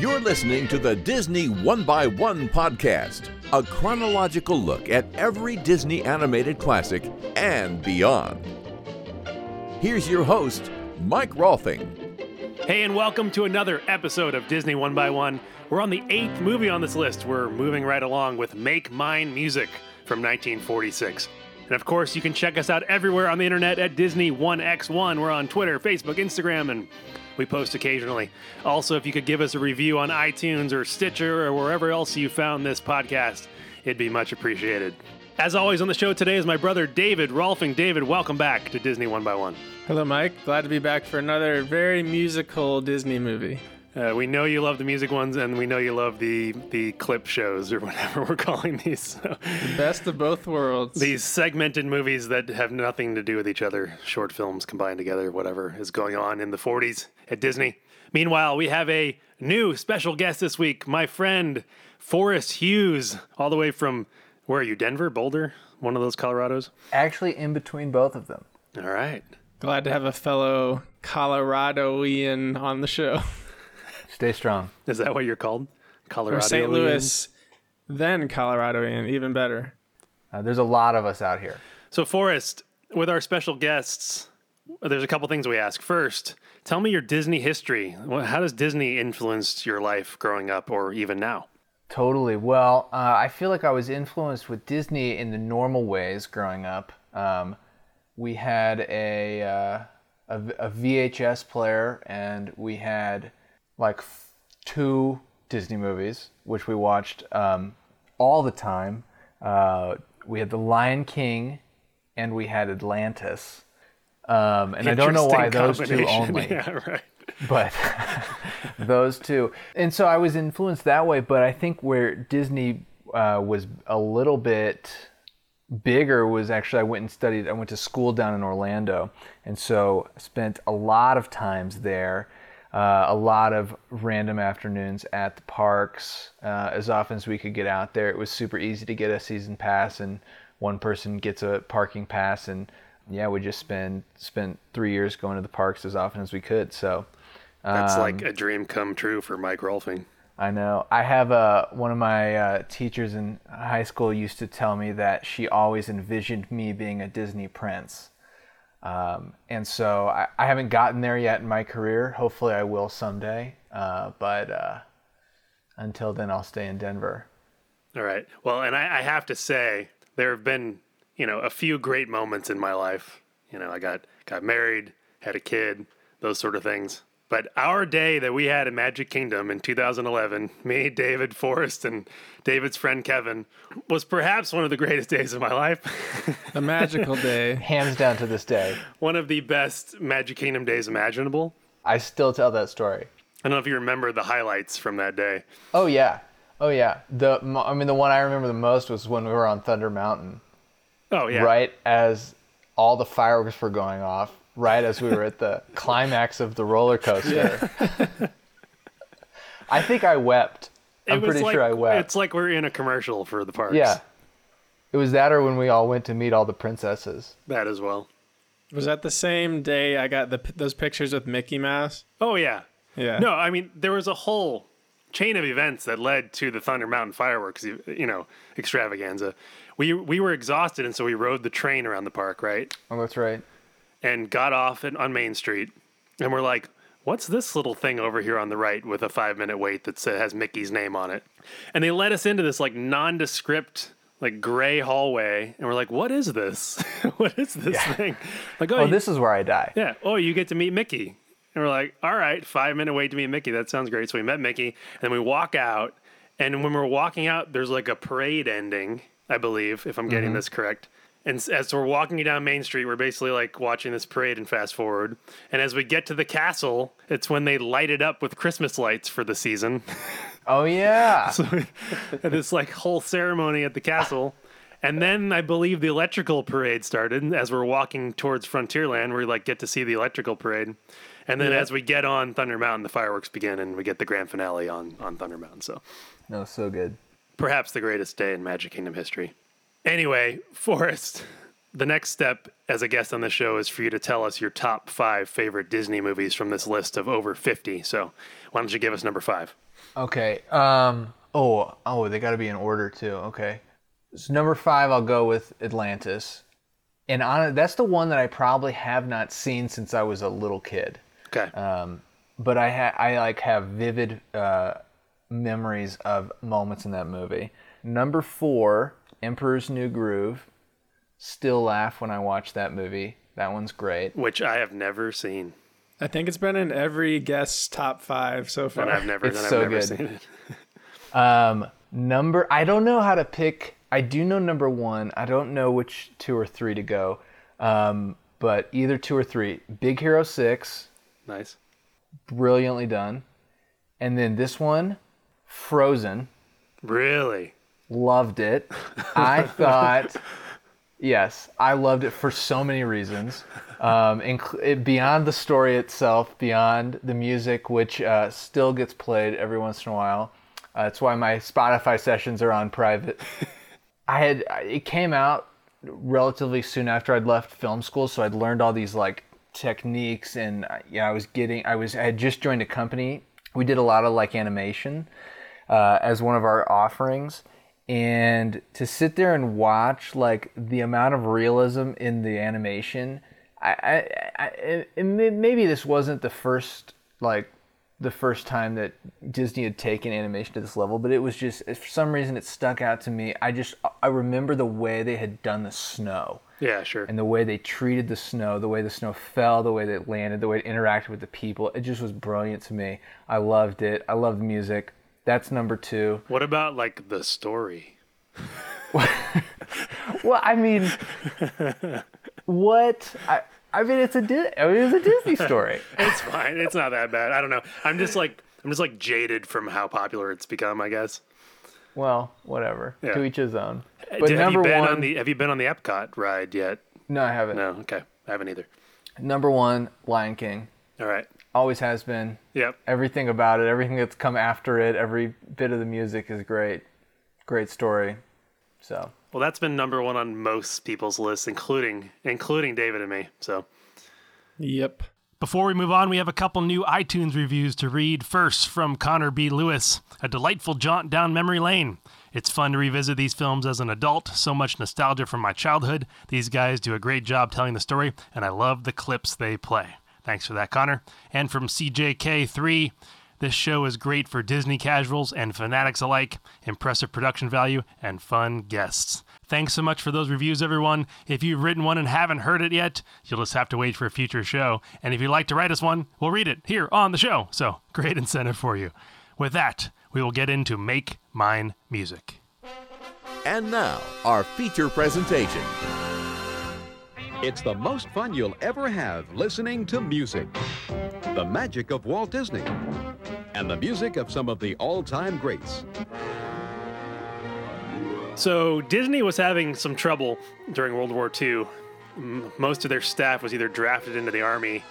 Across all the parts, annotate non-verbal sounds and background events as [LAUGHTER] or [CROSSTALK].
You're listening to the Disney One by One podcast, a chronological look at every Disney animated classic and beyond. Here's your host, Mike Rolfing. Hey, and welcome to another episode of Disney One by One. We're on the eighth movie on this list. We're moving right along with Make Mine Music from 1946. And of course, you can check us out everywhere on the internet at Disney 1x1. We're on Twitter, Facebook, Instagram, and we post occasionally. Also, if you could give us a review on iTunes or Stitcher or wherever else you found this podcast, it'd be much appreciated. As always on the show today is my brother David Rolfing. David, welcome back to Disney One by One. Hello, Mike. Glad to be back for another very musical Disney movie. Uh, we know you love the music ones, and we know you love the the clip shows or whatever [LAUGHS] we're calling these. So, The best of both worlds. these segmented movies that have nothing to do with each other, short films combined together, whatever is going on in the 40s at Disney. Meanwhile, we have a new special guest this week, my friend Forrest Hughes, all the way from where are you, Denver, Boulder, one of those Colorados. Actually, in between both of them. All right. Glad to have a fellow Coloradoian on the show. [LAUGHS] Stay strong. Is that what you're called? Colorado. Or St. Louis, then Coloradoian, even better. Uh, there's a lot of us out here. So, Forrest, with our special guests, there's a couple things we ask. First, tell me your Disney history. How does Disney influence your life growing up or even now? Totally. Well, uh, I feel like I was influenced with Disney in the normal ways growing up. Um, we had a, uh, a v- a VHS player, and we had like f- two Disney movies, which we watched um, all the time. Uh, we had The Lion King, and we had Atlantis. Um, and I don't know why those two only. [LAUGHS] yeah, right. but [LAUGHS] those two. And so I was influenced that way. But I think where Disney uh, was a little bit bigger was actually I went and studied. I went to school down in Orlando, and so I spent a lot of times there. Uh, a lot of random afternoons at the parks uh, as often as we could get out there. It was super easy to get a season pass, and one person gets a parking pass, and yeah, we just spend spent three years going to the parks as often as we could. So That's um, like a dream come true for Mike Rolfing. I know. I have a one of my uh, teachers in high school used to tell me that she always envisioned me being a Disney prince. Um, and so I, I haven't gotten there yet in my career. Hopefully, I will someday. Uh, but uh, until then, I'll stay in Denver. All right. Well, and I, I have to say, there have been, you know, a few great moments in my life. You know, I got got married, had a kid, those sort of things. But our day that we had in Magic Kingdom in 2011, me, David, Forrest, and David's friend Kevin, was perhaps one of the greatest days of my life. A magical day. [LAUGHS] Hands down to this day. one of the best Magic Kingdom days imaginable. I still tell that story. I don't know if you remember the highlights from that day. Oh yeah, oh yeah. The I mean, the one I remember the most was when we were on Thunder Mountain. Oh yeah, right as all the fireworks were going off, right as we were at the [LAUGHS] climax of the roller coaster. I think I wept. It I'm pretty like, sure I wept. It's like we're in a commercial for the parks. yeah. It was that or when we all went to meet all the princesses. that as well. Was that the same day I got the those pictures with Mickey Mouse? Oh yeah. Yeah. No, I mean there was a whole chain of events that led to the Thunder Mountain fireworks, you you know, extravaganza. We we were exhausted, and so we rode the train around the park, right, Oh, that's right. And got off at, on Main Street, and we're like, "What's this little thing over here on the right with a five minute wait that sa- has Mickey's name on it?" And they led us into this like nondescript. Like gray hallway, and we're like, "What is this? [LAUGHS] what is this thing?" Like, oh, oh, you- this is where I die. yeah. Oh, you get to meet Mickey. And we're like, all right, five minute wait to meet Mickey. That sounds great. So we met Mickey, and then we walk out. And when we're walking out, there's like a parade ending, I believe, if I'm getting mm-hmm. this correct. And as we're walking down Main Street, we're basically like watching this parade and fast forward. And as we get to the castle, it's when they light it up with Christmas lights for the season. [LAUGHS] Oh yeah. [LAUGHS] so [LAUGHS] this like whole ceremony at the castle. And then I believe the electrical parade started as we're walking towards Frontierland, where we like get to see the electrical parade. And then as we get on Thunder Mountain, the fireworks begin, and we get the grand finale on on Thunder Mountain. So No, so good. perhaps the greatest day in Magic Kingdom history. Anyway, Forrest, the next step as a guest on the show is for you to tell us your top five favorite Disney movies from this list of over 50. So why don't you give us number five? Okay. Um. Oh. Oh. They got to be in order too. Okay. So number five, I'll go with Atlantis, and on that's the one that I probably have not seen since I was a little kid. Okay. Um. But I ha- I like have vivid uh, memories of moments in that movie. Number four, Emperor's New Groove. Still laugh when I watch that movie. That one's great. Which I have never seen. I think it's been in every guest's top five so far. And I've never, It's and I've so never good. seen it. [LAUGHS] Um, number I don't know how to pick. I do know number one. I don't know which two or three to go. Um, but either two or three. Big Hero Six, Nice. brilliantly done, and then this one, Frozen. Really? Loved it. I [LAUGHS] thought, yes, I loved it for so many reasons. Um, inc- beyond the story itself, beyond the music, which uh, still gets played every once in a while. Uh, that's why my Spotify sessions are on private. I had it came out relatively soon after I'd left film school, so I'd learned all these like techniques, and uh, yeah, I was getting, I was, I had just joined a company. We did a lot of like animation uh, as one of our offerings, and to sit there and watch like the amount of realism in the animation, I, I, I it, it, maybe this wasn't the first like the first time that Disney had taken animation to this level, but it was just for some reason it stuck out to me. I just I remember the way they had done the snow Yeah, sure. and the way they treated the snow, the way the snow fell, the way that it landed, the way it interacted with the people. It just was brilliant to me. I loved it. I loved the music. That's number two. what about like the story? [LAUGHS] Well, I mean, what? I, I mean, it's a Di- I mean, it's a Disney story. [LAUGHS] It's fine. It's not that bad. I don't know. I'm just like I'm just like jaded from how popular it's become. I guess. Well, whatever. Yeah. To each his own. Uh, But have number you been one, on the Have you been on the Epcot ride yet? no, I haven't. No. Okay. I haven't either. Number one, Lion King. All right. Always has been. Yep. Everything about it, everything that's come after it, every bit of the music is great. Great story. So Well, that's been number one on most people's lists, including including David and me. So. Yep. Before we move on, we have a couple new iTunes reviews to read. First, from Connor B. Lewis, a delightful jaunt down memory lane. It's fun to revisit these films as an adult. So much nostalgia from my childhood. These guys do a great job telling the story, and I love the clips they play. Thanks for that, Connor. And from CJK3, this show is great for Disney casuals and fanatics alike. Impressive production value and fun guests. Thanks so much for those reviews, everyone. If you've written one and haven't heard it yet, you'll just have to wait for a future show. And if you'd like to write us one, we'll read it here on the show. So, great incentive for you. With that, we will get into Make Mine Music. And now, our feature presentation. It's the most fun you'll ever have listening to music. The magic of Walt Disney. And the music of some of the all time greats. So Disney was having some trouble during World War II. Most of their staff was either drafted into the army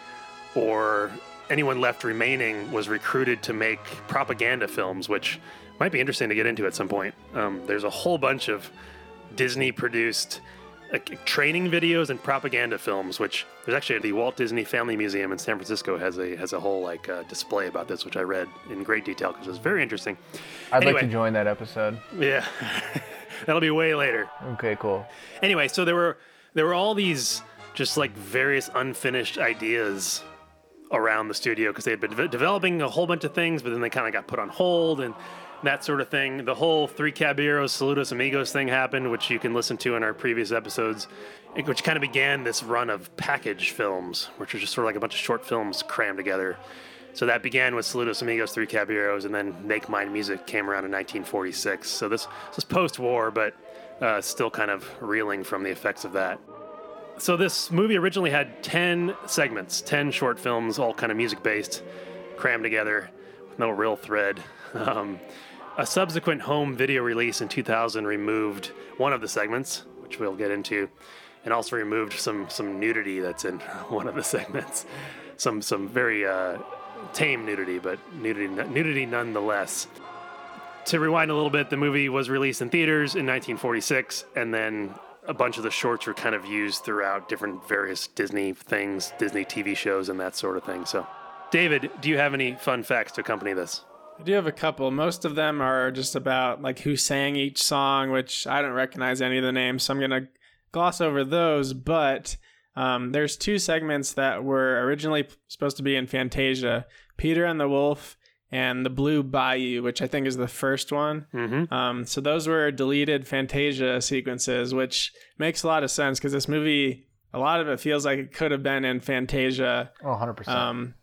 or anyone left remaining was recruited to make propaganda films, which might be interesting to get into at some point. Um, there's a whole bunch of Disney produced like, training videos and propaganda films, which there's actually the Walt Disney Family Museum in San Francisco has a has a whole like uh, display about this, which I read in great detail because it was very interesting. I'd Anyway. like to join that episode. Yeah, [LAUGHS] that'll be way later. Okay, cool. Anyway, so there were there were all these just like various unfinished ideas around the studio because they had been de- developing a whole bunch of things, but then they kind of got put on hold and that sort of thing. The whole Three Caballeros Saludos Amigos thing happened, which you can listen to in our previous episodes, which kind of began this run of package films, which are just sort of like a bunch of short films crammed together. So that began with Saludos Amigos, Three Caballeros, and then Make Mine Music came around in 1946. So this, this was post-war, but uh, still kind of reeling from the effects of that. So this movie originally had 10 segments, 10 short films, all kind of music-based, crammed together with no real thread. [LAUGHS] Um, a subsequent home video release in 2000 removed one of the segments, which we'll get into, and also removed some some nudity that's in [LAUGHS] one of the segments. Some some very uh, tame nudity, but nudity nudity nonetheless. To rewind a little bit, the movie was released in theaters in 1946, and then a bunch of the shorts were kind of used throughout different various Disney things, Disney TV shows, and that sort of thing. So, David, do you have any fun facts to accompany this? I do have a couple. Most of them are just about like who sang each song, which I don't recognize any of the names, so I'm gonna gloss over those. But um, there's two segments that were originally supposed to be in Fantasia: Peter and the Wolf and the Blue Bayou, which I think is the first one. Mm-hmm. Um, so those were deleted Fantasia sequences, which makes a lot of sense because this movie, a lot of it feels like it could have been in Fantasia. Oh, 100%. Um,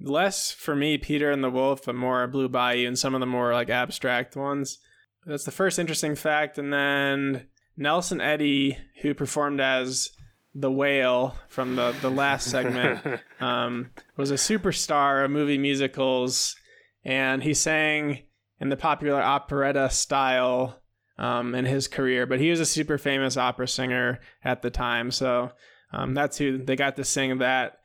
less for me, Peter and the Wolf, but more Blue Bayou and some of the more like abstract ones. That's the first interesting fact. And then Nelson Eddy, who performed as the whale from the, the last segment, [LAUGHS] um, was a superstar of movie musicals, and he sang in the popular operetta style um, in his career. But he was a super famous opera singer at the time, so um, that's who they got to sing that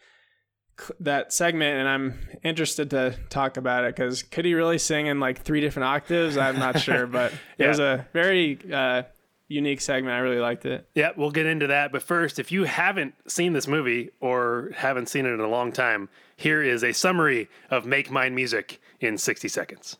that segment and i'm interested to talk about it because could he really sing in like three different octaves i'm not sure but [LAUGHS] it was a very uh, unique segment i really liked it Yeah, we'll get into that. But first, if you haven't seen this movie or haven't seen it in a long time, here is a summary of Make Mine Music in 60 seconds.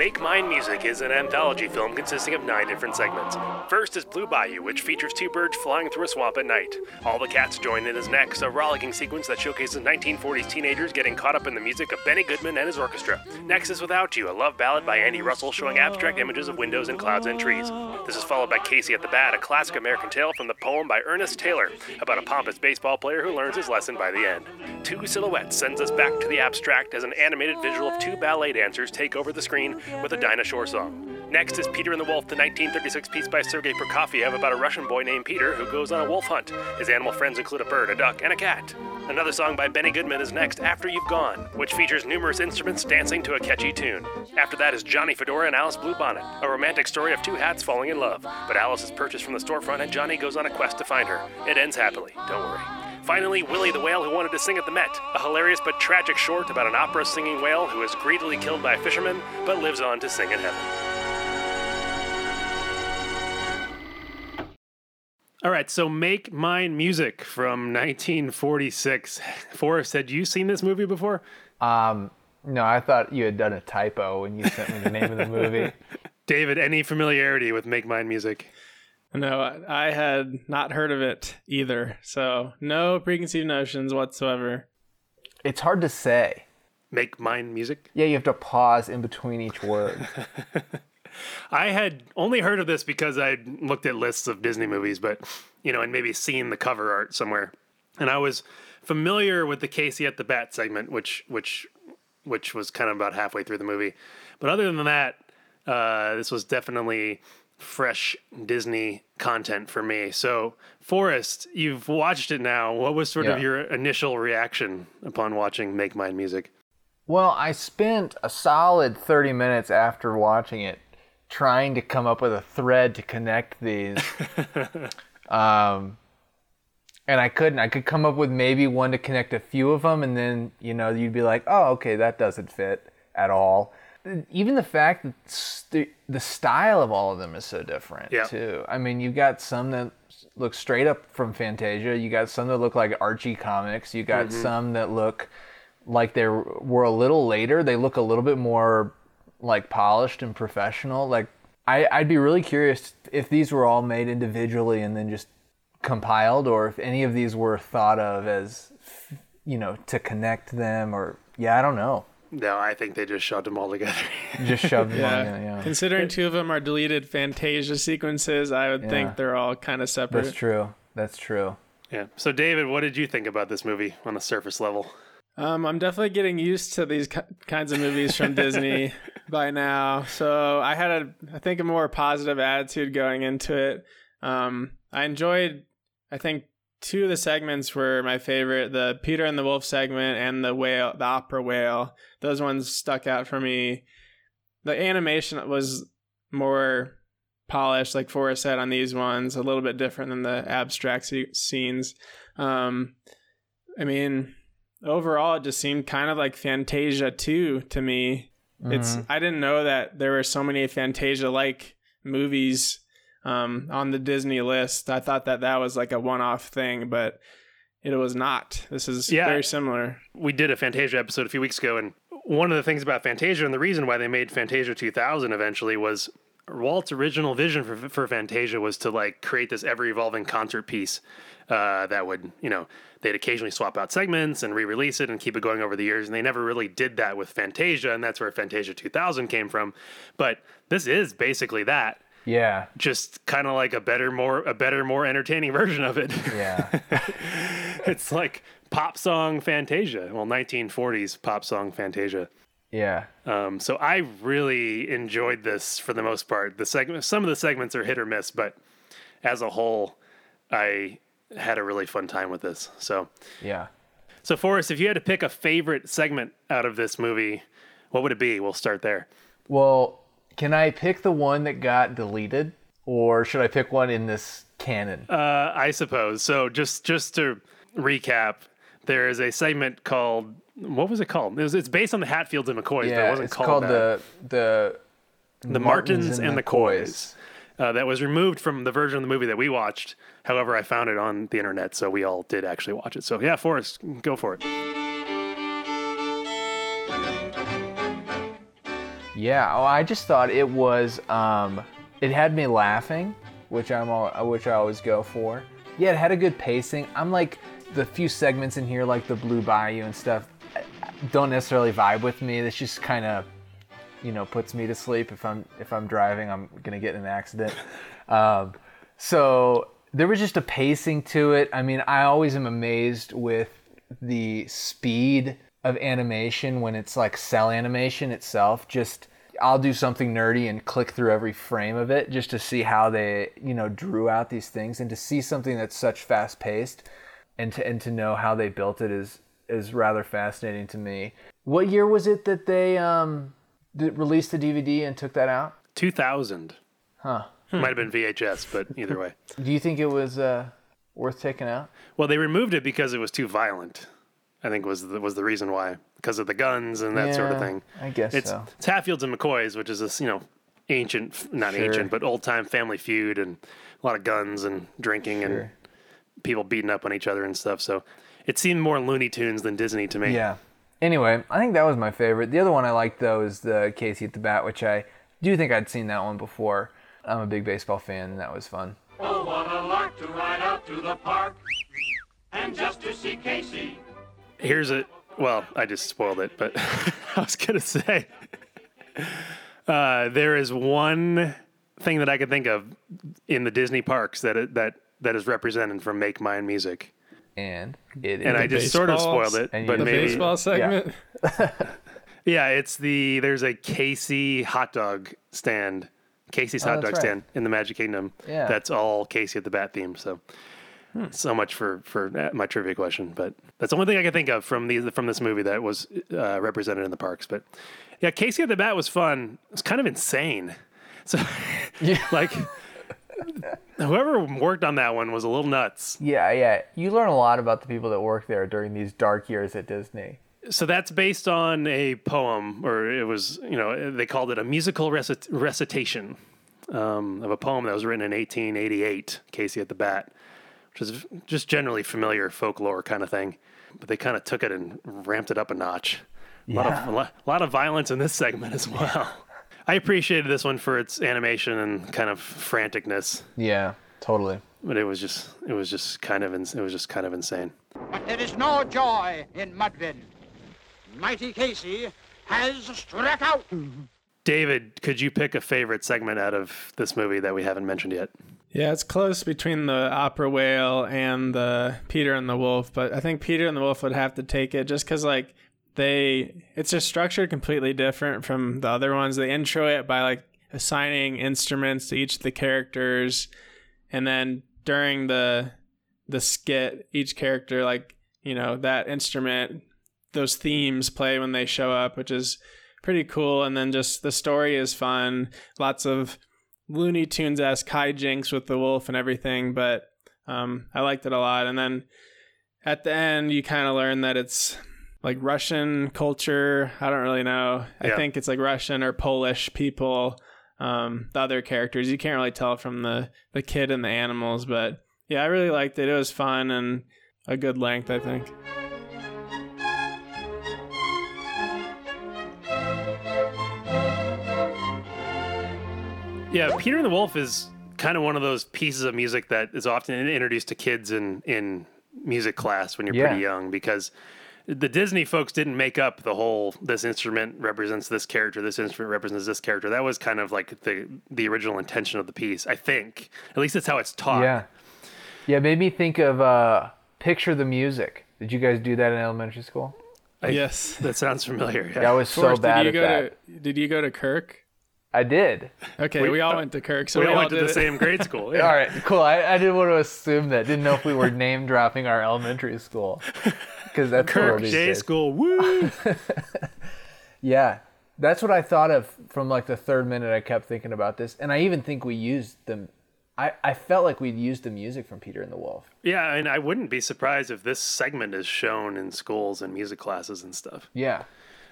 Make Mine Music is an anthology film consisting of nine different segments. First is Blue Bayou, which features two birds flying through a swamp at night. All the Cats join in is next, a rollicking sequence that showcases 1940s teenagers getting caught up in the music of Benny Goodman and his orchestra. Next is Without You, a love ballad by Andy Russell showing abstract images of windows and clouds and trees. This is followed by Casey at the Bat, a classic American tale from the poem by Ernest Thayer about a pompous baseball player who learns his lesson by the end. Two Silhouettes sends us back to the abstract as an animated visual of two ballet dancers take over the screen with a Dinah Shore song. Next is Peter and the Wolf, the 1936 piece by Sergei Prokofiev about a Russian boy named Peter who goes on a wolf hunt. His animal friends include a bird, a duck, and a cat. Another song by Benny Goodman is next, After You've Gone, which features numerous instruments dancing to a catchy tune. After that is Johnny Fedora and Alice Bluebonnet, a romantic story of two hats falling in love. But Alice is purchased from the storefront and Johnny goes on a quest to find her. It ends happily, don't worry. Finally, Willie the Whale Who Wanted to Sing at the Met, a hilarious but tragic short about an opera singing whale who is greedily killed by a fisherman but lives on to sing in heaven. All right, so Make Mine Music from 1946. [LAUGHS] Forrest, had you seen this movie before? Um, no, I thought you had done a typo when you sent me the name of the movie. [LAUGHS] David, any familiarity with Make Mine Music? No I- i had not heard of it either so no preconceived notions whatsoever It's hard to say. Make Mine Music? Yeah, you have to pause in between each word. [LAUGHS] I had only heard of this because I looked at lists of Disney movies, but you know, and maybe seen the cover art somewhere. And I was familiar with the Casey at the Bat segment, which which which was kind of about halfway through the movie. But other than that, uh, this was definitely fresh Disney content for me. So, Forrest, you've watched it now. What was sort of your initial reaction upon watching Make Mine Music? Well, I spent a solid 30 minutes after watching it trying to come up with a thread to connect these. [LAUGHS] um, and I couldn't. I could come up with maybe one to connect a few of them, and then, you know, you'd be like, oh, okay, that doesn't fit at all. Even the fact that st- the style of all of them is so different, Yeah. too. I mean, you've got some that look straight up from Fantasia, you got some that look like Archie comics, you got mm-hmm. some that look like they were a little later. They look a little bit more like polished and professional. Like I, I'd be really curious if these were all made individually and then just compiled, or if any of these were thought of as, you know, to connect them. Or yeah, I don't know. No, I think they just shoved them all together. [LAUGHS] Just shoved them yeah. on. Yeah, considering two of them are deleted fantasia sequences i would Yeah. think they're all kind of separate that's true. That's true. yeah. So, David, what did you think about this movie on a surface level? Um, I'm definitely getting used to these ki- kinds of movies from Disney [LAUGHS] by now. So I had a, I think, a more positive attitude going into it. Um, I enjoyed, I think, two of the segments were my favorite: the Peter and the Wolf segment and the whale, the opera whale. Those ones stuck out for me. The animation was more polished, like Forrest said on these ones, a little bit different than the abstract scenes. Um, I mean, overall it just seemed kind of like Fantasia 2 to me. It's I didn't know that there were so many Fantasia like movies um, on the Disney list. I thought that that was like a one-off thing, but it was not. This is Yeah. very similar. we did a Fantasia episode a few weeks ago, and one of the things about Fantasia and the reason why they made Fantasia 2000 eventually was Walt's original vision for for Fantasia was to like create this ever evolving concert piece uh, that would you know they'd occasionally swap out segments and re-release it and keep it going over the years, and they never really did that with Fantasia, and that's where Fantasia 2000 came from. But this is basically that. Yeah. Just kind of like a better, more a better, more entertaining [LAUGHS] version of it. Yeah. [LAUGHS] it's like pop song Fantasia. Well, 1940s pop song Fantasia. yeah. Um, so I really enjoyed this for the most part. The segment, some of the segments are hit or miss, but as a whole, I had a really fun time with this. So, Yeah. so Forrest, if you had to pick a favorite segment out of this movie, what would it be? We'll start there. Well, can I pick the one that got deleted, or should I pick one in this canon? Uh, I suppose. So just just to recap, there is a segment called what was it called? It was, it's based on the Hatfields and McCoys, but it yeah, wasn't it's called, called the the the Martins, and, the Coys. Uh, that was removed from the version of the movie that we watched. However, I found it on the internet, so we all did actually watch it. So yeah, Forrest, go for it. Yeah, oh, I just thought it was. Um, it had me laughing, which I'm all, which I always go for. Yeah, it had a good pacing. I'm like the few segments in here, like the Blue Bayou and stuff, don't necessarily vibe with me. This just kind of, you know, puts me to sleep. If I'm if I'm driving, I'm gonna get in an accident. [LAUGHS] um, so there was just a pacing to it. I mean, I always am amazed with the speed of animation when it's like cel animation itself. Just I'll do something nerdy and click through every frame of it just to see how they, you know, drew out these things and to see something that's such fast paced and to and to know how they built it is is rather fascinating to me. What year was it that they um that released the DVD and took that out? 2000. Huh. Might have been VHS, but either way. [LAUGHS] Do you think it was uh worth taking out? Well, they removed it because it was too violent. I think was the, was the reason why because of the guns and that sort of thing. I guess It's so. it's Hatfields and McCoys, which is this you know ancient, not Sure. ancient, but old time family feud and a lot of guns and drinking and people beating up on each other and stuff. So it seemed more Looney Tunes than Disney to me. Yeah. Anyway, I think that was my favorite. The other one I liked though is the Casey at the Bat, which I do think I'd seen that one before. I'm a big baseball fan, and that was fun. Oh, what a lark to ride out to the park and just to see Casey. Here's a well, I just spoiled it, but [LAUGHS] I was gonna say uh, there is one thing that I could think of in the Disney parks that it, that that is represented from Make Mine Music, And it and I just sort of baseball- spoiled it, and but you- The maybe baseball segment. yeah, it's the there's a Casey hot dog stand, Casey's hot Oh, that's dog right. stand in the Magic Kingdom. Yeah. that's all Casey at the Bat theme. So. So much for for my trivia question, but that's the only thing I can think of from the from this movie that was uh, represented in the parks. But yeah, Casey at the Bat was fun. It was kind of insane. So [LAUGHS] yeah. [LAUGHS] like whoever worked on that one was a little nuts. yeah, yeah. You learn a lot about the people that work there during these dark years at Disney. So that's based on a poem, or it was you know they called it a musical recit- recitation um, of a poem that was written in 1888. Casey at the Bat, which is just generally familiar folklore kind of thing, but they kind of took it and ramped it up a notch. A lot of a lot, a lot of violence in this segment as well. I appreciated this one for its animation and kind of franticness, Yeah, totally. but it was just it was just kind of ins- it was just kind of insane. But there is no joy in Mudville. Mighty Casey has struck out. David, could you pick a favorite segment out of this movie that we haven't mentioned yet? Yeah, it's close between the opera whale and the Peter and the Wolf, but I think Peter and the Wolf would have to take it just because like they it's just structured completely different from the other ones. They intro it by like assigning instruments to each of the characters, and then during the the skit, each character like you know that instrument, those themes play when they show up, which is pretty cool. And then just the story is fun. Lots of Looney Tunes esque hijinks with the wolf and everything, but um, I liked it a lot. And then at the end, you kind of learn that it's like Russian culture. I don't really know. I think it's like Russian or Polish people um, the other characters. You can't really tell from the the kid and the animals, but yeah, I really liked it. It was fun and a good length, I think. Yeah, Peter and the Wolf is kind of one of those pieces of music that is often introduced to kids in in music class when you're Yeah. pretty young because the Disney folks didn't make up the whole this instrument represents this character, this instrument represents this character. That was kind of like the the original intention of the piece, I think. At least that's how it's taught. Yeah. Yeah, it made me think of uh, Picture the Music. Did you guys do that in elementary school? yes. That sounds familiar. Yeah. Yeah, I was so Forrest, bad did you at go that. to Did you go to Kirk? I did. Okay, We- we, all went to Kirk, so we we, all all went to the it. same grade school. [LAUGHS] Yeah. All right, cool. I, I didn't want to assume that. Didn't know if we were name dropping our elementary school. Because that's Kirk what these J days. School. Woo! [LAUGHS] Yeah, that's what I thought of from like the third minute. I kept thinking about this, and I even think we used the. I, I felt like we'd used the music from Peter and the Wolf. yeah, and I wouldn't be surprised if this segment is shown in schools and music classes and stuff. Yeah,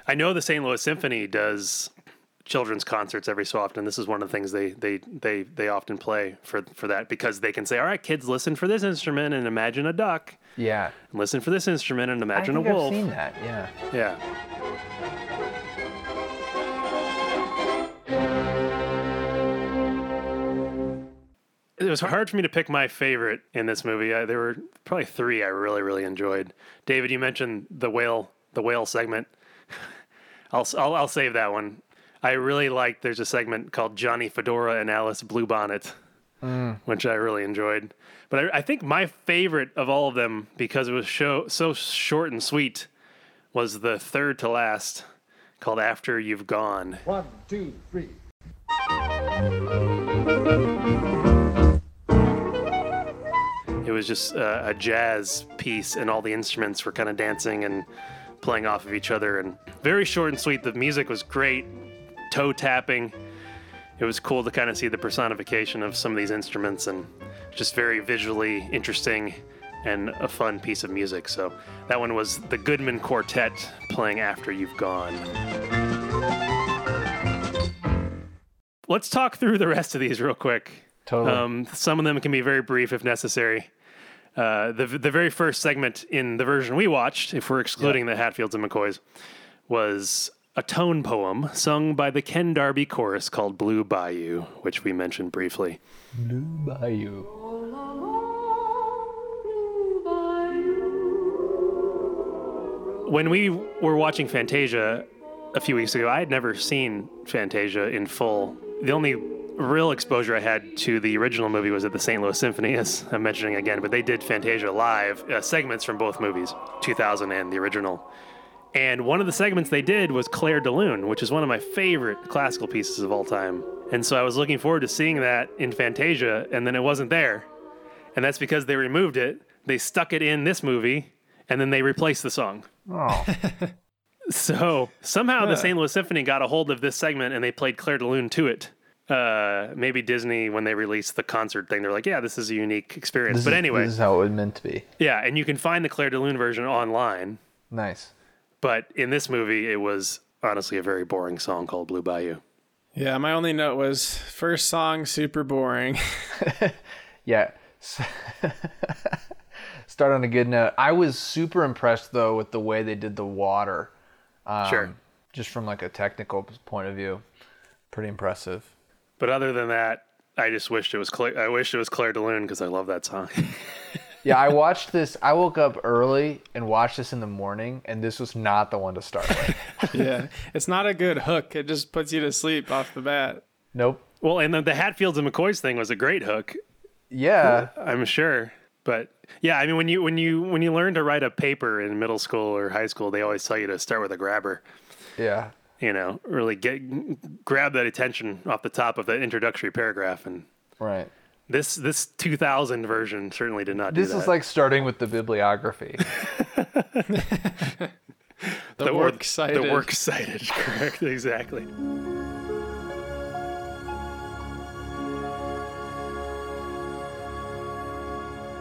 I know the St. Louis Symphony does children's concerts every so often. This is one of the things they they they they often play for for that because they can say, "All right, kids, listen for this instrument and imagine a duck. yeah. And listen for this instrument and imagine I think a I've wolf." seen that. Yeah. Yeah. It was hard for me to pick my favorite in this movie. Uh, there were probably three I really, really enjoyed. David, you mentioned the whale, the whale segment. [LAUGHS] I'll, I'll, I'll save that one. I really like There's a segment called Johnny Fedora and Alice Bluebonnet, which I really enjoyed. But I, I think my favorite of all of them, because it was show, so short and sweet, was the third to last, called "After You've Gone." One, two, three. It was just uh, a jazz piece, and all the instruments were kind of dancing and playing off of each other, and very short and sweet. The music was great, toe tapping. It was cool to kind of see the personification of some of these instruments, and just very visually interesting and a fun piece of music. So that one was the Goodman Quartet playing "After You've Gone." Let's talk through the rest of these real quick. Totally. Um, some of them can be very brief if necessary. Uh, the the very first segment in the version we watched, if we're excluding the Hatfields and McCoys, was a tone poem sung by the Ken Darby Chorus called "Blue Bayou," which we mentioned briefly. Blue Bayou. When we were watching Fantasia a few weeks ago, I had never seen Fantasia in full. The only real exposure I had to the original movie was at the St. Louis Symphony, as I'm mentioning again, but they did Fantasia live, uh, segments from both movies, 2000 and the original. And one of the segments they did was Clair de Lune, which is one of my favorite classical pieces of all time. And so I was looking forward to seeing that in Fantasia, and then it wasn't there. And that's because they removed it. They stuck it in this movie, and then they replaced the song. Oh, [LAUGHS] So somehow the St. Louis Symphony got a hold of this segment and they played Clair de Lune to it. Uh, maybe Disney, when they released the concert thing, they're like, yeah, this is a unique experience. this but is- anyway, this is how it was meant to be. yeah, and you can find the Clair de Lune version online. Nice. But in this movie, it was honestly a very boring song called Blue Bayou. Yeah, my only note was first song super boring. [LAUGHS] Yeah. [LAUGHS] Start on a good note. I was super impressed though with the way they did the water. Um, Sure. Just from like a technical point of view, pretty impressive. But other than that, I just wished it was Clair. I wish it was Clair de Lune because I love that song. [LAUGHS] Yeah, I watched this. I woke up early and watched this in the morning, and this was not the one to start with. [LAUGHS] yeah, it's not a good hook. It just puts you to sleep off the bat. nope. well, and the, the Hatfields and McCoys thing was a great hook. Yeah. Uh, I'm sure. But yeah, I mean, when you when you when you learn to write a paper in middle school or high school, they always tell you to start with a grabber. Yeah. You know, really get grab that attention off the top of the introductory paragraph. And Right. This this 2000 version certainly did not do This is like starting with the bibliography. [LAUGHS] The, or- works cited. The works cited, correct? exactly.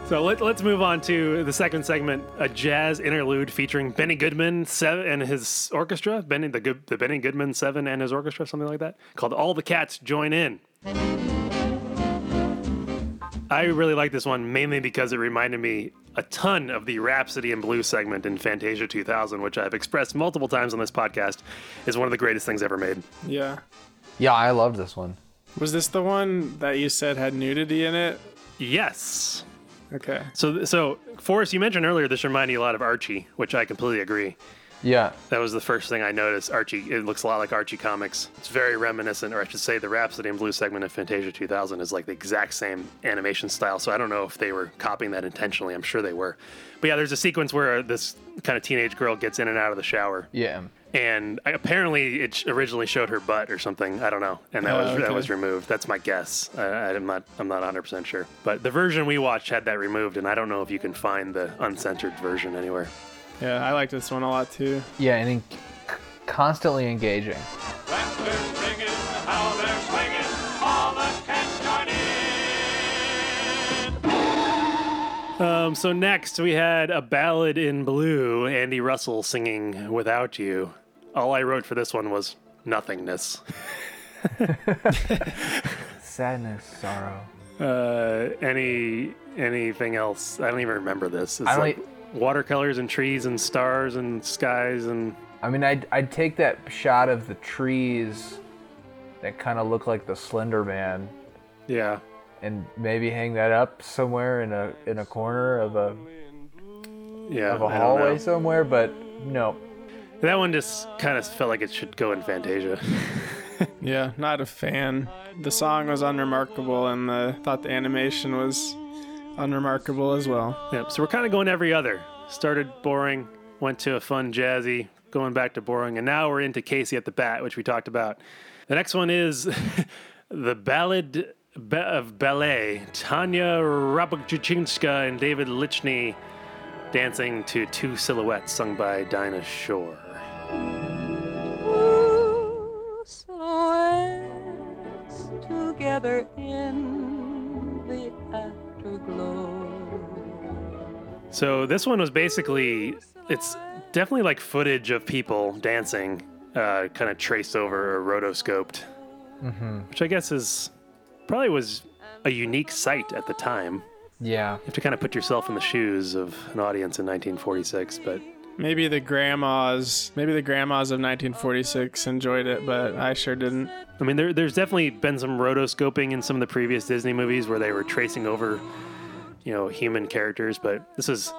So let, let's move on to the second segment, a jazz interlude featuring Benny Goodman seven, and his orchestra, Benny the, Good- the Benny Goodman Seven and his orchestra, something like that, called "All the Cats Join In." I really like this one mainly because it reminded me a ton of the Rhapsody in Blue segment in Fantasia 2000, which I've expressed multiple times on this podcast is one of the greatest things ever made. Yeah. Yeah, I love this one. Was this the one that you said had nudity in it? Yes. Okay. So, so Forrest, you mentioned earlier this reminded you a lot of Archie, which I completely agree. Yeah, That was the first thing I noticed. Archie, it looks a lot like Archie comics. It's very reminiscent, or I should say, the Rhapsody in Blue segment of Fantasia 2000 is like the exact same animation style. So I don't know if they were copying that intentionally. I'm sure they were. But yeah, there's a sequence where uh, this kind of teenage girl gets in and out of the shower, yeah. and I, apparently it originally showed her butt or something. I don't know, and that Oh, was that was removed. That's my guess. I, I'm not I'm not 100 percent sure. But the version we watched had that removed, and I don't know if you can find the uncensored version anywhere. Yeah, I like this one a lot too. Yeah, and en- constantly engaging. When they're singing, how they're swinging, all the cats join in. Um, so next we had a ballad in blue, Andy Russell singing "Without You." All I wrote for this one was nothingness. [LAUGHS] Sadness, sorrow. Uh, any anything else? I don't even remember this. It's I don't like e- watercolors and trees and stars and skies and I mean, I'd, I'd take that shot of the trees that kind of look like the Slender Man yeah. and maybe hang that up somewhere in a in a corner of a Yeah, of a I don't hallway somewhere. But no, That one just kind of felt like it should go in Fantasia. [LAUGHS] Yeah, not a fan. The song was unremarkable, and the thought the animation was unremarkable as well. Yep. So we're kind of going every other. Started boring, went to a fun jazzy, going back to boring, and now we're into Casey at the Bat, which we talked about. The next one is [LAUGHS] the Ballad of Ballet. Tanya Riabouchinska and David Lichine dancing to two silhouettes sung by Dinah Shore. silhouettes together in So this one was basically it's definitely like footage of people dancing, uh, kind of traced over or rotoscoped, which I guess is probably was a unique sight at the time. yeah, You have to kind of put yourself in the shoes of an audience in 1946, but Maybe the grandmas, maybe the grandmas of 1946 enjoyed it, but I sure didn't. I mean, there, there's definitely been some rotoscoping in some of the previous Disney movies where they were tracing over, you know, human characters, but this is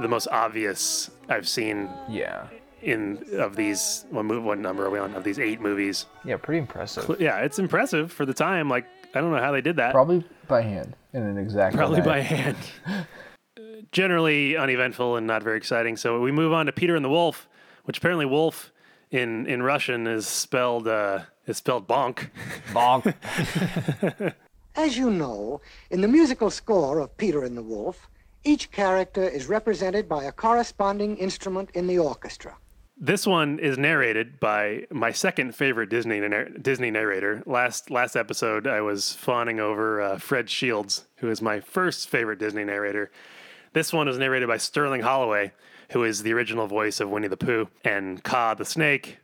the most obvious I've seen yeah, in of these. What, move, what number are we on? Of these eight movies? yeah. Pretty impressive. Yeah, it's impressive for the time. Like, I don't know how they did that. Probably by hand in an exact. Probably way. by hand. [LAUGHS] Generally uneventful and not very exciting. So we move on to Peter and the Wolf, which apparently wolf in in Russian is spelled uh, is spelled bonk. bonk. [LAUGHS] [LAUGHS] As you know, in the musical score of Peter and the Wolf, each character is represented by a corresponding instrument in the orchestra. This one is narrated by my second favorite Disney Disney narrator. Last last episode, I was fawning over uh, Fred Shields, who is my first favorite Disney narrator. This one was narrated by Sterling Holloway, who is the original voice of Winnie the Pooh and Kaa the Snake,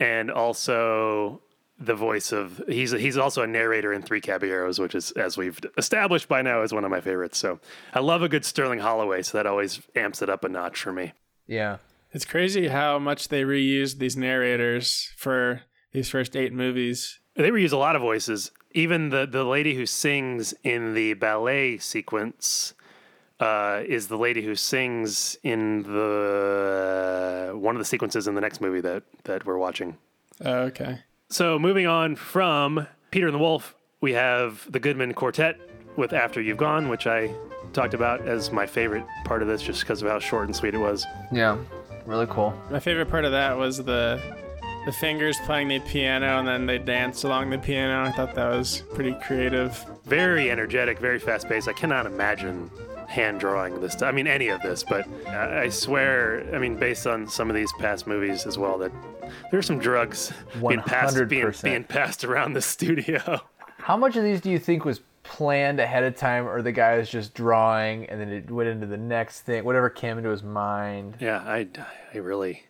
and also the voice of he's he's also a narrator in Three Caballeros, which is as we've established by now is one of my favorites. So I love a good Sterling Holloway, so that always amps it up a notch for me. yeah, It's crazy how much they reused these narrators for these first eight movies. They reuse a lot of voices. Even the the lady who sings in the ballet sequence uh, is the lady who sings in the one of the sequences in the next movie that that we're watching. Oh, okay. So moving on from Peter and the Wolf, we have the Goodman Quartet with After You've Gone, which I talked about as my favorite part of this, just because of how short and sweet it was. yeah. Really cool. My favorite part of that was the the fingers playing the piano and then they dance along the piano. I thought that was pretty creative. very energetic, very fast paced. I cannot imagine hand drawing this. I mean, any of this, but I I swear, I mean, based on some of these past movies as well, that there's some drugs being passed, being, being passed around the studio. How much of these do you think was planned ahead of time or the guy was just drawing and then it went into the next thing, whatever came into his mind. Yeah, I, I really,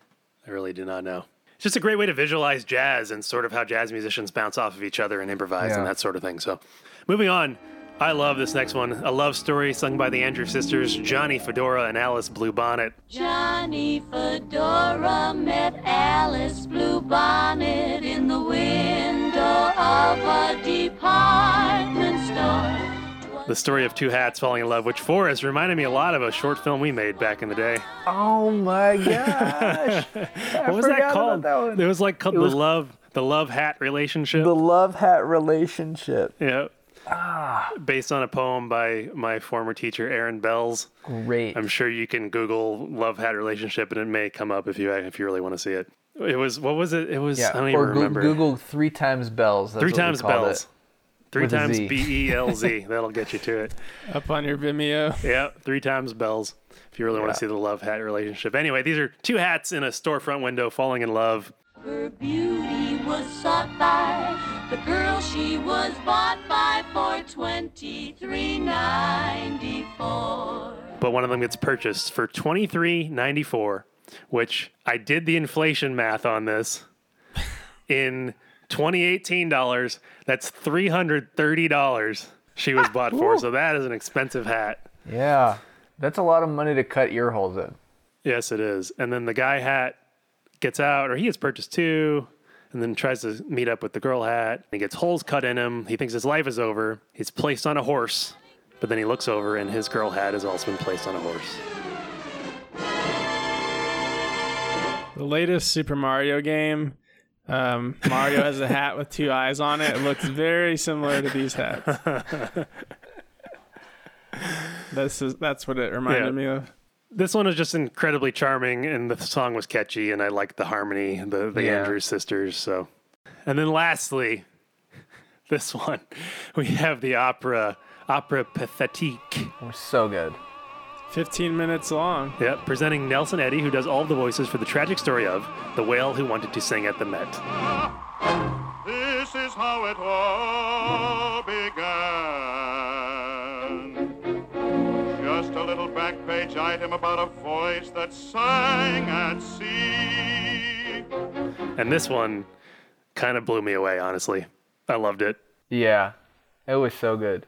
I really do not know. It's just a great way to visualize jazz and sort of how jazz musicians bounce off of each other and improvise Yeah. and that sort of thing. So, moving on, I love this next one. A love story sung by the Andrews sisters, Johnny Fedora and Alice Bluebonnet. Johnny Fedora met Alice Bluebonnet in the window of a department store. The story of two hats falling in love, which Forrest reminded me a lot of a short film we made back in the day. Oh my [LAUGHS] gosh. what was that called? It was like called It was- the love, the love hat relationship. The love hat relationship. yeah. Ah. Based on a poem by my former teacher, Aaron Belz. Great. I'm sure you can Google love hat relationship and it may come up if you if you really want to see it. It was what was it? It was Yeah. I don't even or remember. Google three times Belz. That's Three times Belz. it. Three With times B E L Z. [LAUGHS] That'll get you to it. Up on your Vimeo. Yeah, three times Belz. If you really want to see the love hat relationship. Anyway, these are two hats in a storefront window falling in love. Her beauty was sought by the girl she was bought by for twenty three ninety four. but one of them gets purchased for twenty three ninety four, which I did the inflation math on this in twenty eighteen dollars. That's three hundred thirty dollars she was bought for. So that is an expensive hat. Yeah. That's a lot of money to cut ear holes in. Yes, it is. And then the guy hat gets out, or he gets purchased too, and then tries to meet up with the girl hat. He gets holes cut in him. He thinks his life is over. He's placed on a horse, but then he looks over, and his girl hat has also been placed on a horse. The latest Super Mario game, um, Mario has a hat with two eyes on it. It looks very similar to these hats. [LAUGHS] This is that's what it reminded Yeah. me of. This one is just incredibly charming, and the song was catchy, and I liked the harmony, the the Yeah. Andrews sisters. So, and then lastly, [LAUGHS] this one [LAUGHS] we have the opera opera pathétique. We're so good. 15 minutes long. Yep, presenting Nelson Eddy, who does all the voices for the tragic story of the whale who wanted to sing at the Met. Ah, this is how it all page item about a voice that sang at sea. And this one kind of blew me away, honestly. I loved it. Yeah. It was so good.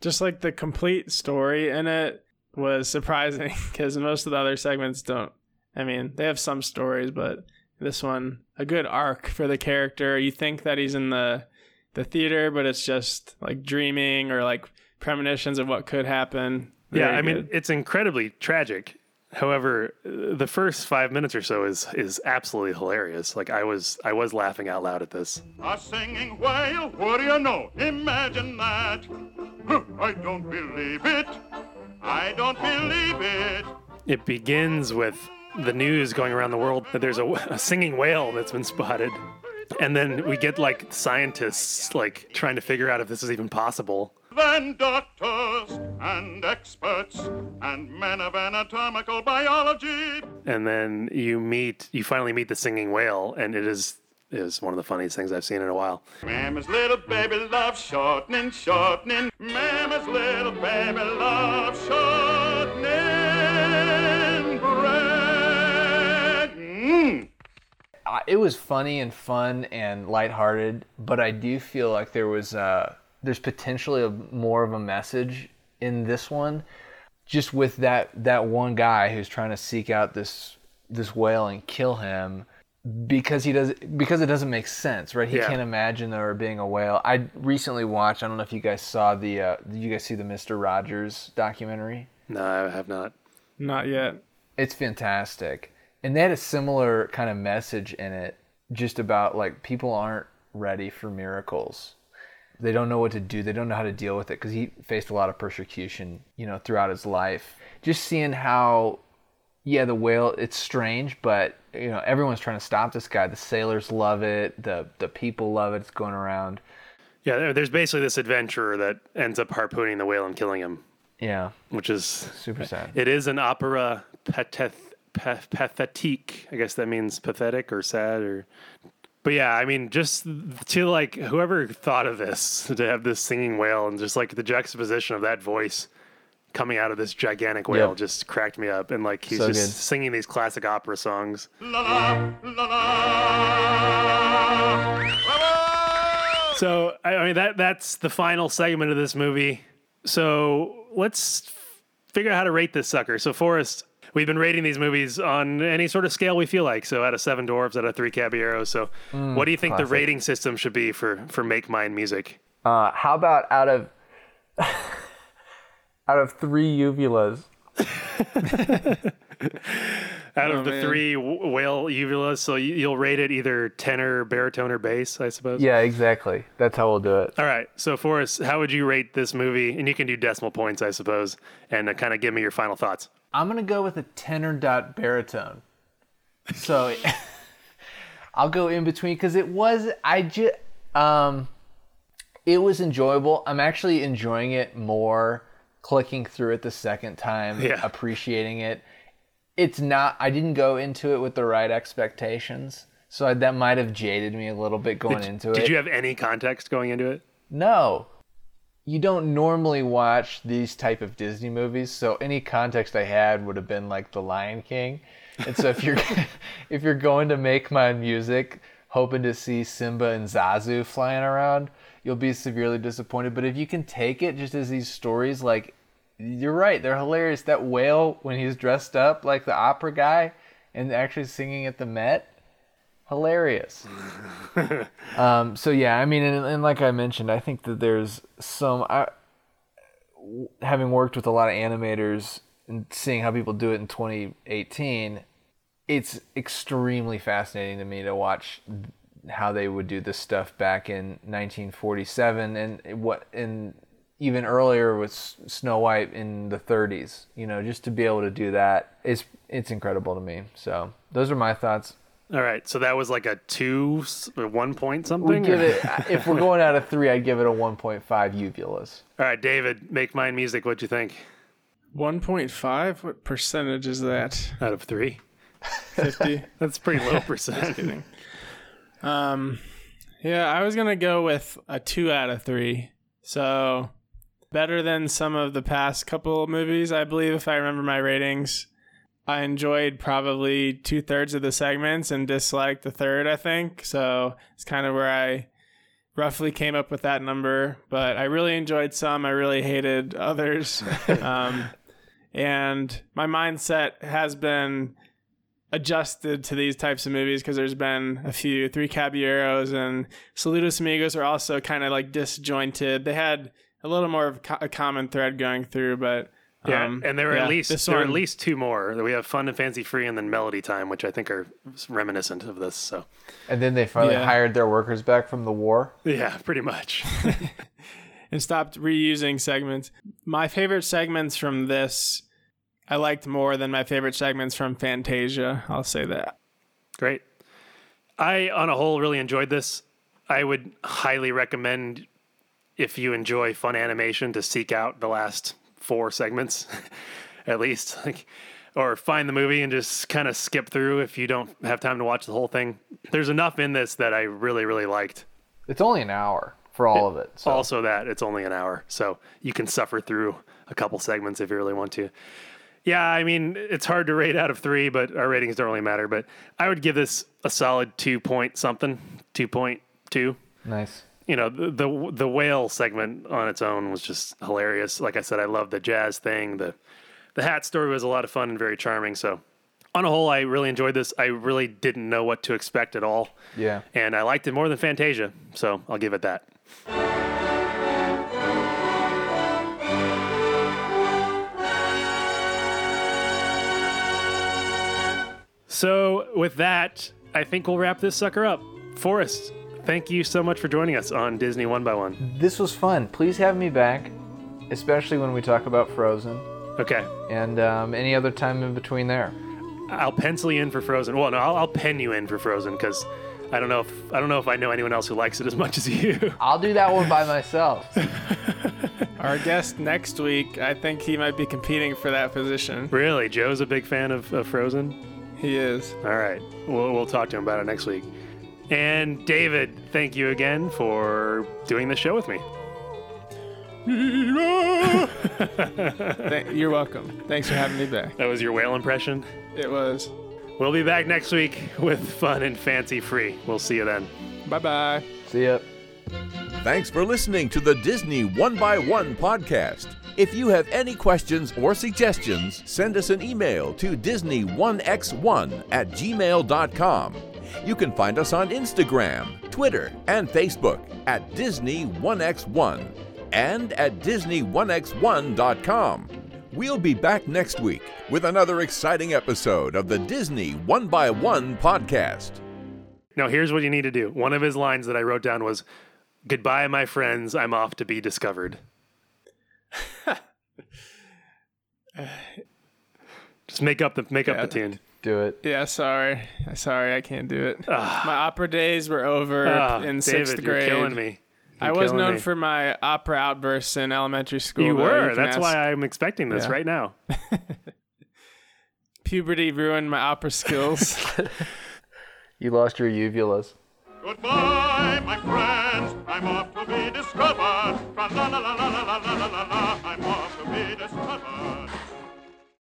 Just like the complete story in it was surprising [LAUGHS] because most of the other segments don't. I mean, they have some stories, but this one, a good arc for the character. You think that he's in the the theater, but it's just like dreaming or like premonitions of what could happen. Yeah, Very I mean, good. it's incredibly tragic. However, the first five minutes or so is is absolutely hilarious. Like I was I was laughing out loud at this. A singing whale, what do you know? Imagine that. I don't believe it. I don't believe it. It begins with the news going around the world that there's a, a singing whale that's been spotted. And then we get like scientists like trying to figure out if this is even possible. Then doctors and experts and men of anatomical biology. And then you meet you finally meet the singing whale and it is is one of the funniest things I've seen in a while. Mama's little baby loves shortening, shortening. Mama's little baby loves shortening bread. Mmm. Uh, It was funny and fun and lighthearted, but I do feel like there was uh, there's potentially a, more of a message in this one, just with that that one guy who's trying to seek out this this whale and kill him because he does because it doesn't make sense, right? He Yeah. can't imagine there being a whale. I recently watched. I don't know if you guys saw the. Uh, did you guys see the Mister Rogers documentary? No, I have not. not yet. It's fantastic. And they had a similar kind of message in it, just about like people aren't ready for miracles. They don't know what to do. They don't know how to deal with it because he faced a lot of persecution, you know, throughout his life. Just seeing how, yeah, the whale, it's strange, but, you know, everyone's trying to stop this guy. The sailors love it. The, the people love it. It's going around. Yeah, there's basically this adventurer that ends up harpooning the whale and killing him, Yeah. which is Super sad. It is an opera pathetique. I guess that means pathetic or sad or But yeah, I mean, just to like whoever thought of this to have this singing whale and just like the juxtaposition of that voice coming out of this gigantic whale Yep. just cracked me up. And like he's So just good. singing these classic opera songs. La la la la. So I I mean that that's the final segment of this movie. So let's figure out how to rate this sucker. So Forrest, we've been rating these movies on any sort of scale we feel like. So out of seven dwarves, out of three caballeros. So what do you think the rating system should be for for Make Mine Music? Uh, how about out of [LAUGHS] out of three uvulas? [LAUGHS] Out of Oh, the man. three w- whale uvulas, so you- you'll rate it either tenor, baritone, or bass, I suppose. Yeah, exactly. That's how we'll do it. All right. So Forrest, how would you rate this movie? And you can do decimal points, I suppose, and uh, kind of give me your final thoughts. I'm gonna go with a tenor dot baritone. So [LAUGHS] I'll go in between because it was I just um it was enjoyable. I'm actually enjoying it more clicking through it the second time, Yeah. [LAUGHS] appreciating it. It's not I didn't go into it with the right expectations. So I, that might have jaded me a little bit going into it. Did you have any context going into it? No. You don't normally watch these type of Disney movies, so any context I had would have been like The Lion King. And so if you're [LAUGHS] [LAUGHS] if you're going to Make Mine Music hoping to see Simba and Zazu flying around, you'll be severely disappointed. But if you can take it just as these stories like you're right, they're hilarious. That whale when he's dressed up like the opera guy and actually singing at the Met, hilarious. [LAUGHS] Um, so yeah, I mean, and, and like I mentioned, I think that there's some. I, having worked with a lot of animators and seeing how people do it in 2018, it's extremely fascinating to me to watch how they would do this stuff back in 1947 and what and even earlier with Snow White in the 30s. You know, just to be able to do that is it's incredible to me. So those are my thoughts. All right. So that was like a two, or one point We something. give it [LAUGHS] if we're going out of three, I'd give it a 1.5 uvulas. All right, David, make mine music. What do you think? 1.5? What percentage is that? Out of three, 50? [LAUGHS] that's pretty low [LAUGHS] percent. Um, yeah, I was gonna go with a two out of three. So better than some of the past couple of movies, I believe, if I remember my ratings. I enjoyed probably two thirds of the segments and disliked the third, I think. So it's kind of where I roughly came up with that number. But I really enjoyed some, I really hated others. [LAUGHS] um, and my mindset has been adjusted to these types of movies because there's been a few three caballeros and saludos amigos are also kind of like disjointed they had a little more of a common thread going through but Yeah, um, and there were yeah, at least this there were at least two more. We have Fun and Fancy Free, and then Melody Time, which I think are reminiscent of this. So And then they finally Yeah. hired their workers back from the war. yeah, pretty much. [LAUGHS] and stopped reusing segments my favorite segments from this i liked more than my favorite segments from fantasia i'll say that Great. I, on a whole, really enjoyed this. I would highly recommend if you enjoy fun animation to seek out the last four segments, [LAUGHS] at least, like, or find the movie and just kind of skip through if you don't have time to watch the whole thing. There's enough in this that I really, really liked. It's only an hour for all of it. So Also, that it's only an hour, so you can suffer through a couple segments if you really want to. Yeah, I mean, it's hard to rate out of three, but our ratings don't really matter. But I would give this a solid two point something, two point two. nice. You know, the, the the whale segment on its own was just hilarious. Like I said, I love the jazz thing. The the hat story was a lot of fun and very charming. So, on a whole, I really enjoyed this. I really didn't know what to expect at all, Yeah. and I liked it more than Fantasia. So I'll give it that. So, with that, I think we'll wrap this sucker up. Forrest, thank you so much for joining us on Disney One by One. This was fun. Please have me back, especially when we talk about Frozen Okay, and um, any other time in between there. I'll pencil you in for Frozen. Well, no, I'll, I'll pen you in for Frozen because I don't know if I don't know if I know anyone else who likes it as much as you. [LAUGHS] I'll do that one by myself. [LAUGHS] our guest next week i think he might be competing for that position really, Joe's a big fan of, of Frozen. he is All right, we'll we'll talk to him about it next week. And David, thank you again for doing the show with me. [LAUGHS] You're welcome. Thanks for having me back. That was your whale impression. It was. We'll be back next week with fun and fancy free. We'll see you then. Bye bye. See ya. Thanks for listening to the Disney One by One podcast. If you have any questions or suggestions, send us an email to Disney1x1 at gmail.com. You can find us on Instagram, Twitter, and Facebook at Disney1x1 and at Disney1x1.com. We'll be back next week with another exciting episode of the Disney One by One podcast. Now, here's what you need to do. One of his lines that I wrote down was, Goodbye, my friends. I'm off to be discovered. [LAUGHS] Just make up the make up Yeah. the tune. Do it. Yeah, sorry. Sorry, I can't do it. [SIGHS] My opera days were over Ah, in David, sixth you're grade. killing me. I You're was known me. for my opera outbursts in elementary school. You were. can That's ask- why I'm expecting this Yeah. right now. [LAUGHS] puberty ruined my opera skills. [LAUGHS] [LAUGHS] You lost your uvulas. Goodbye, my friends. I'm off to be discovered. Tra la la la la la la la la la. I'm off to be discovered.